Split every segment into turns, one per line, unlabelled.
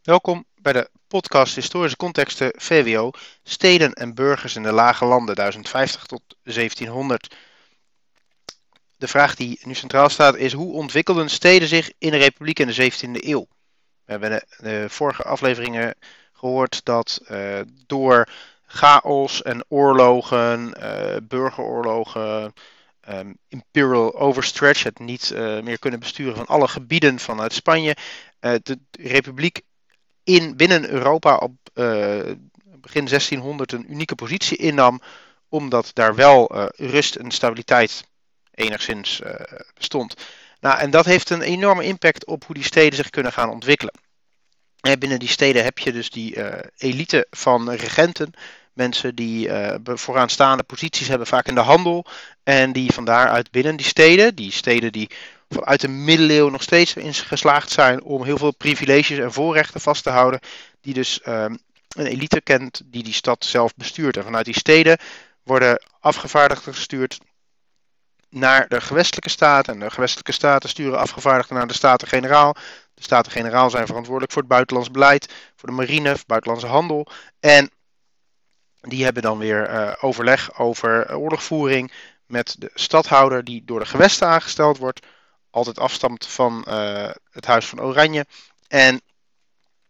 Welkom bij de podcast Historische Contexten VWO Steden en Burgers in de Lage Landen 1050 tot 1700. De vraag die nu centraal staat is hoe ontwikkelden steden zich in de republiek in de 17e eeuw? We hebben de, de vorige afleveringen gehoord dat uh, door chaos en oorlogen, uh, burgeroorlogen, um, imperial overstretch, het niet uh, meer kunnen besturen van alle gebieden vanuit Spanje, de republiek in, binnen Europa op begin 1600 een unieke positie innam, omdat daar wel rust en stabiliteit enigszins bestond. Nou, en dat heeft een enorme impact op hoe die steden zich kunnen gaan ontwikkelen. En binnen die steden heb je dus die elite van regenten. Mensen die uh, vooraanstaande posities hebben, vaak in de handel. En die van daaruit binnen die steden, die steden die vanuit de middeleeuwen nog steeds in geslaagd zijn om heel veel privileges en voorrechten vast te houden. Die dus uh, een elite kent die die stad zelf bestuurt. En vanuit die steden worden afgevaardigden gestuurd naar de gewestelijke staten. En de gewestelijke staten sturen afgevaardigden naar de Staten-Generaal. De Staten-Generaal zijn verantwoordelijk voor het buitenlands beleid, voor de marine, voor buitenlandse handel. En die hebben dan weer uh, overleg over oorlogvoering met de stadhouder die door de gewesten aangesteld wordt. Altijd afstamt van uh, het Huis van Oranje. En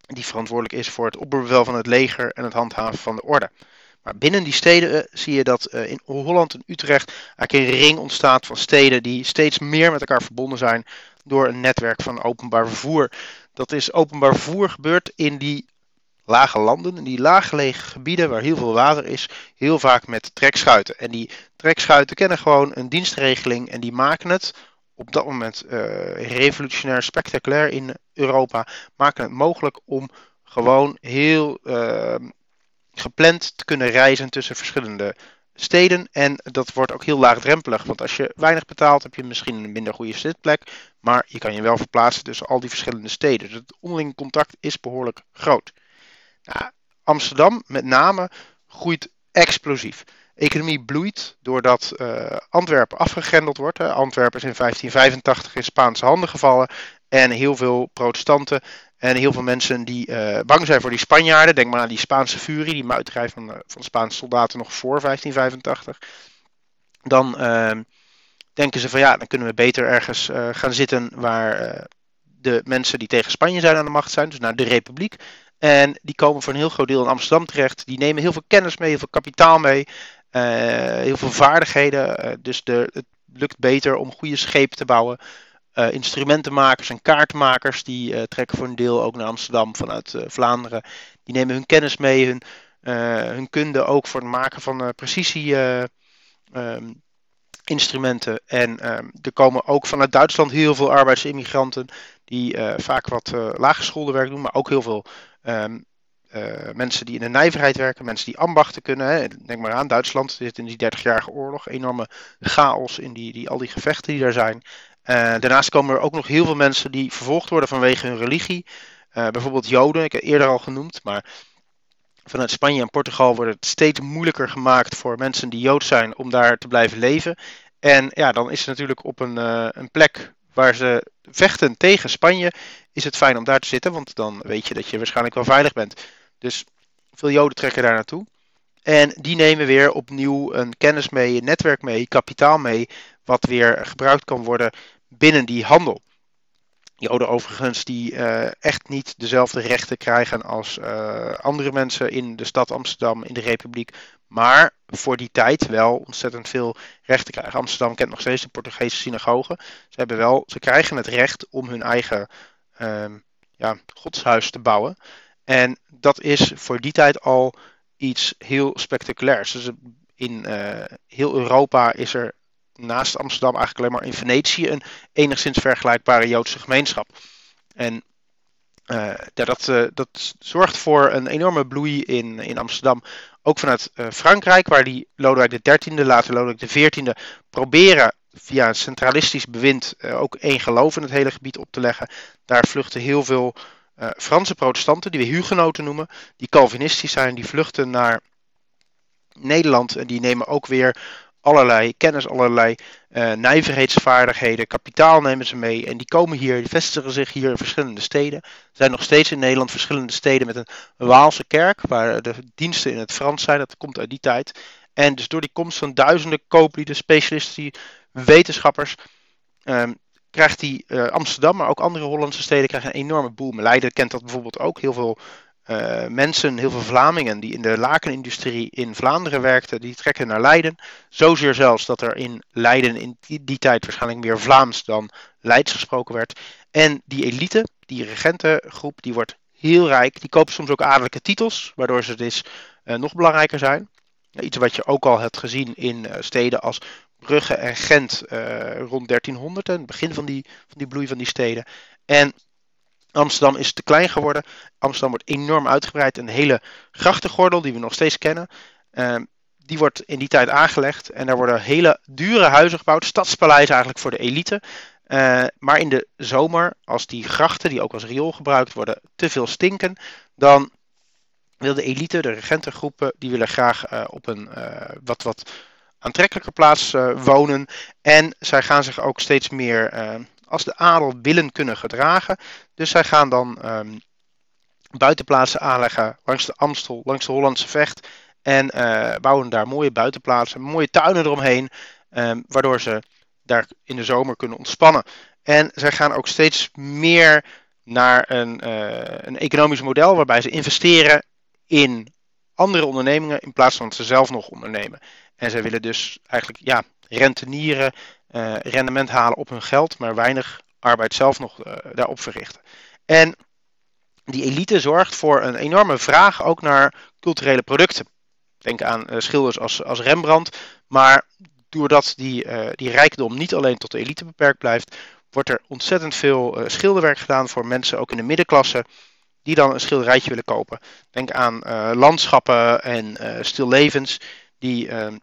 die verantwoordelijk is voor het opperbevel van het leger en het handhaven van de orde. Maar binnen die steden uh, zie je dat in Holland en Utrecht eigenlijk een ring ontstaat van steden die steeds meer met elkaar verbonden zijn door een netwerk van openbaar vervoer. Dat is openbaar vervoer gebeurt in die lage landen, in die laaggelegen gebieden waar heel veel water is, heel vaak met trekschuiten. En die trekschuiten kennen gewoon een dienstregeling en die maken het op dat moment uh, revolutionair, spectaculair in Europa, maken het mogelijk om gewoon heel uh, gepland te kunnen reizen tussen verschillende steden. En dat wordt ook heel laagdrempelig. Want als je weinig betaalt, heb je misschien een minder goede zitplek. Maar je kan je wel verplaatsen tussen al die verschillende steden. Dus het onderling contact is behoorlijk groot. Amsterdam met name groeit explosief. Economie bloeit doordat uh, Antwerpen afgegrendeld wordt. Antwerpen is in 1585 in Spaanse handen gevallen. En heel veel protestanten en heel veel mensen die uh, bang zijn voor die Spanjaarden. Denk maar aan die Spaanse furie, die muiterij van, uh, van Spaanse soldaten nog voor 1585. Dan uh, denken ze van ja, dan kunnen we beter ergens gaan zitten waar de mensen die tegen Spanje zijn aan de macht zijn. Dus naar de Republiek. En die komen voor een heel groot deel in Amsterdam terecht. Die nemen heel veel kennis mee, heel veel kapitaal mee. heel veel vaardigheden. dus de, het lukt beter om goede schepen te bouwen. Uh, instrumentenmakers en kaartmakers die trekken voor een deel ook naar Amsterdam vanuit Vlaanderen. Die nemen hun kennis mee, hun, hun kunde ook voor het maken van precisie um, instrumenten. En um, er komen ook vanuit Duitsland heel veel arbeidsimmigranten die vaak wat laaggeschoolde werk doen, maar ook heel veel um, mensen die in de nijverheid werken, mensen die ambachten kunnen. Hè. Denk maar aan Duitsland, zit in die 30-jarige oorlog, enorme chaos in die, die, al die gevechten die daar zijn. Uh, daarnaast komen er ook nog heel veel mensen die vervolgd worden vanwege hun religie. Uh, bijvoorbeeld Joden, ik heb eerder al genoemd, maar vanuit Spanje en Portugal wordt het steeds moeilijker gemaakt voor mensen die Jood zijn om daar te blijven leven. En ja, dan is het natuurlijk op een, een plek waar ze vechten tegen Spanje, is het fijn om daar te zitten, want dan weet je dat je waarschijnlijk wel veilig bent. Dus veel Joden trekken daar naartoe. En die nemen weer opnieuw een kennis mee, een netwerk mee, kapitaal mee, wat weer gebruikt kan worden binnen die handel. Joden overigens die uh, echt niet dezelfde rechten krijgen als uh, andere mensen in de stad Amsterdam, in de Republiek. Maar voor die tijd wel ontzettend veel rechten krijgen. Amsterdam kent nog steeds de Portugese synagoge. Ze, hebben wel, ze krijgen het recht om hun eigen uh, ja, godshuis te bouwen. En dat is voor die tijd al iets heel spectaculairs. Dus in uh, heel Europa is er naast Amsterdam eigenlijk alleen maar in Venetië een enigszins vergelijkbare Joodse gemeenschap. En uh, dat, uh, dat zorgt voor een enorme bloei in, in Amsterdam. Ook vanuit uh, Frankrijk, waar die Lodewijk XIII, later Lodewijk XIV, proberen via een centralistisch bewind ook één geloof in het hele gebied op te leggen. Daar vluchten heel veel Franse protestanten, die we hugenoten noemen, die Calvinistisch zijn, die vluchten naar Nederland en die nemen ook weer allerlei kennis, allerlei uh, nijverheidsvaardigheden, kapitaal nemen ze mee. En die komen hier, die vestigen zich hier in verschillende steden. Er zijn nog steeds in Nederland verschillende steden met een Waalse kerk, waar de diensten in het Frans zijn. Dat komt uit die tijd. En dus door die komst van duizenden kooplieden, specialisten, wetenschappers, um, krijgt die uh, Amsterdam, maar ook andere Hollandse steden krijgen een enorme boom. Leiden kent dat bijvoorbeeld ook. Heel veel uh, mensen, heel veel Vlamingen die in de lakenindustrie in Vlaanderen werkten, die trekken naar Leiden. Zozeer zelfs dat er in Leiden in die, tijd waarschijnlijk meer Vlaams dan Leids gesproken werd. En die elite, die regentengroep, die wordt heel rijk. Die koopt soms ook adellijke titels, waardoor ze dus uh, nog belangrijker zijn. Iets wat je ook al hebt gezien in uh, steden als Brugge en Gent rond 1300, het begin van die, van die bloei van die steden. En Amsterdam is te klein geworden. Amsterdam wordt enorm uitgebreid. Een hele grachtengordel die we nog steeds kennen. Uh, die wordt in die tijd aangelegd. En daar worden hele dure huizen gebouwd. Stadspaleis eigenlijk voor de elite. Uh, maar in de zomer, als die grachten, die ook als riool gebruikt worden, te veel stinken. Dan wil de elite, de regentengroepen, die willen graag uh, op een uh, wat, wat aantrekkelijke plaats wonen. En zij gaan zich ook steeds meer als de adel willen kunnen gedragen. Dus zij gaan dan um, buitenplaatsen aanleggen langs de Amstel, langs de Hollandse Vecht. En uh, bouwen daar mooie buitenplaatsen, mooie tuinen eromheen. Um, waardoor ze daar in de zomer kunnen ontspannen. En zij gaan ook steeds meer naar een, uh, een economisch model waarbij ze investeren in andere ondernemingen in plaats van dat ze zelf nog ondernemen. En zij willen dus eigenlijk ja, rentenieren, uh, rendement halen op hun geld, maar weinig arbeid zelf nog uh, daarop verrichten. En die elite zorgt voor een enorme vraag ook naar culturele producten. Denk aan uh, schilders als, als Rembrandt, maar doordat die, die rijkdom niet alleen tot de elite beperkt blijft, wordt er ontzettend veel schilderwerk gedaan voor mensen, ook in de middenklasse, die dan een schilderijtje willen kopen. Denk aan landschappen en stillevens die ehm,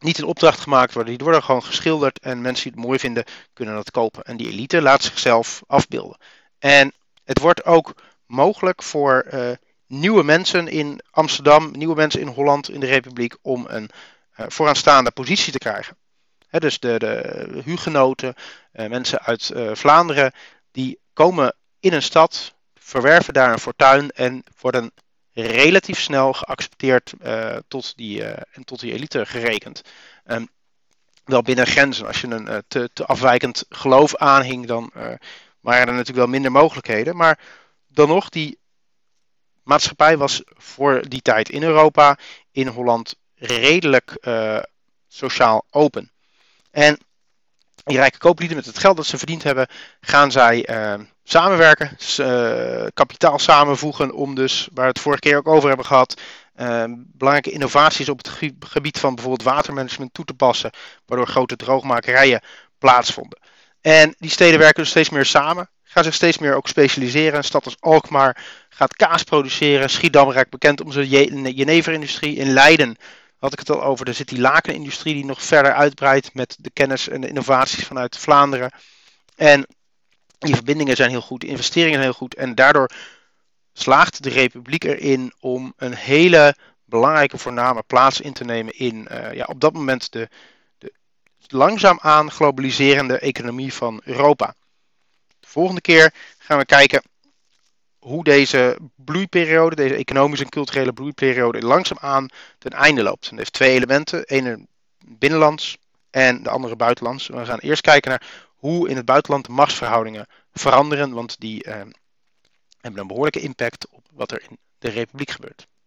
niet in opdracht gemaakt worden. Die worden gewoon geschilderd en mensen die het mooi vinden kunnen dat kopen. En die elite laat zichzelf afbeelden. En het wordt ook mogelijk voor uh, nieuwe mensen in Amsterdam, nieuwe mensen in Holland, in de Republiek, om een uh, vooraanstaande positie te krijgen. Dus de, de hugenoten, uh, mensen uit Vlaanderen, die komen in een stad, verwerven daar een fortuin en worden relatief snel geaccepteerd uh, tot, die, uh, en tot die elite gerekend. Um, wel binnen grenzen. Als je een uh, te, te, afwijkend geloof aanhing, dan waren er natuurlijk wel minder mogelijkheden. Maar dan nog, die maatschappij was voor die tijd in Europa, in Holland, redelijk sociaal open. En die rijke kooplieden met het geld dat ze verdiend hebben, gaan zij samenwerken, uh, kapitaal samenvoegen om dus, waar we het vorige keer ook over hebben gehad, uh, belangrijke innovaties op het gebied van bijvoorbeeld watermanagement toe te passen, waardoor grote droogmakerijen plaatsvonden. En die steden werken dus steeds meer samen, gaan zich steeds meer ook specialiseren. Een stad als Alkmaar gaat kaas produceren, Schiedam raakt bekend om zijn jeneverindustrie. In Leiden had ik het al over, er zit die lakenindustrie die nog verder uitbreidt met de kennis en de innovaties vanuit Vlaanderen. En die verbindingen zijn heel goed, de investeringen zijn heel goed. En daardoor slaagt de Republiek erin om een hele belangrijke voorname plaats in te nemen in uh, ja, op dat moment de, de langzaamaan globaliserende economie van Europa. De volgende keer gaan we kijken hoe deze bloeiperiode, deze economische en culturele bloeiperiode, langzaamaan ten einde loopt. En heeft twee elementen. Eén binnenlands en de andere buitenlands. We gaan eerst kijken naar hoe in het buitenland de machtsverhoudingen veranderen, want die uh, hebben een behoorlijke impact op wat er in de republiek gebeurt.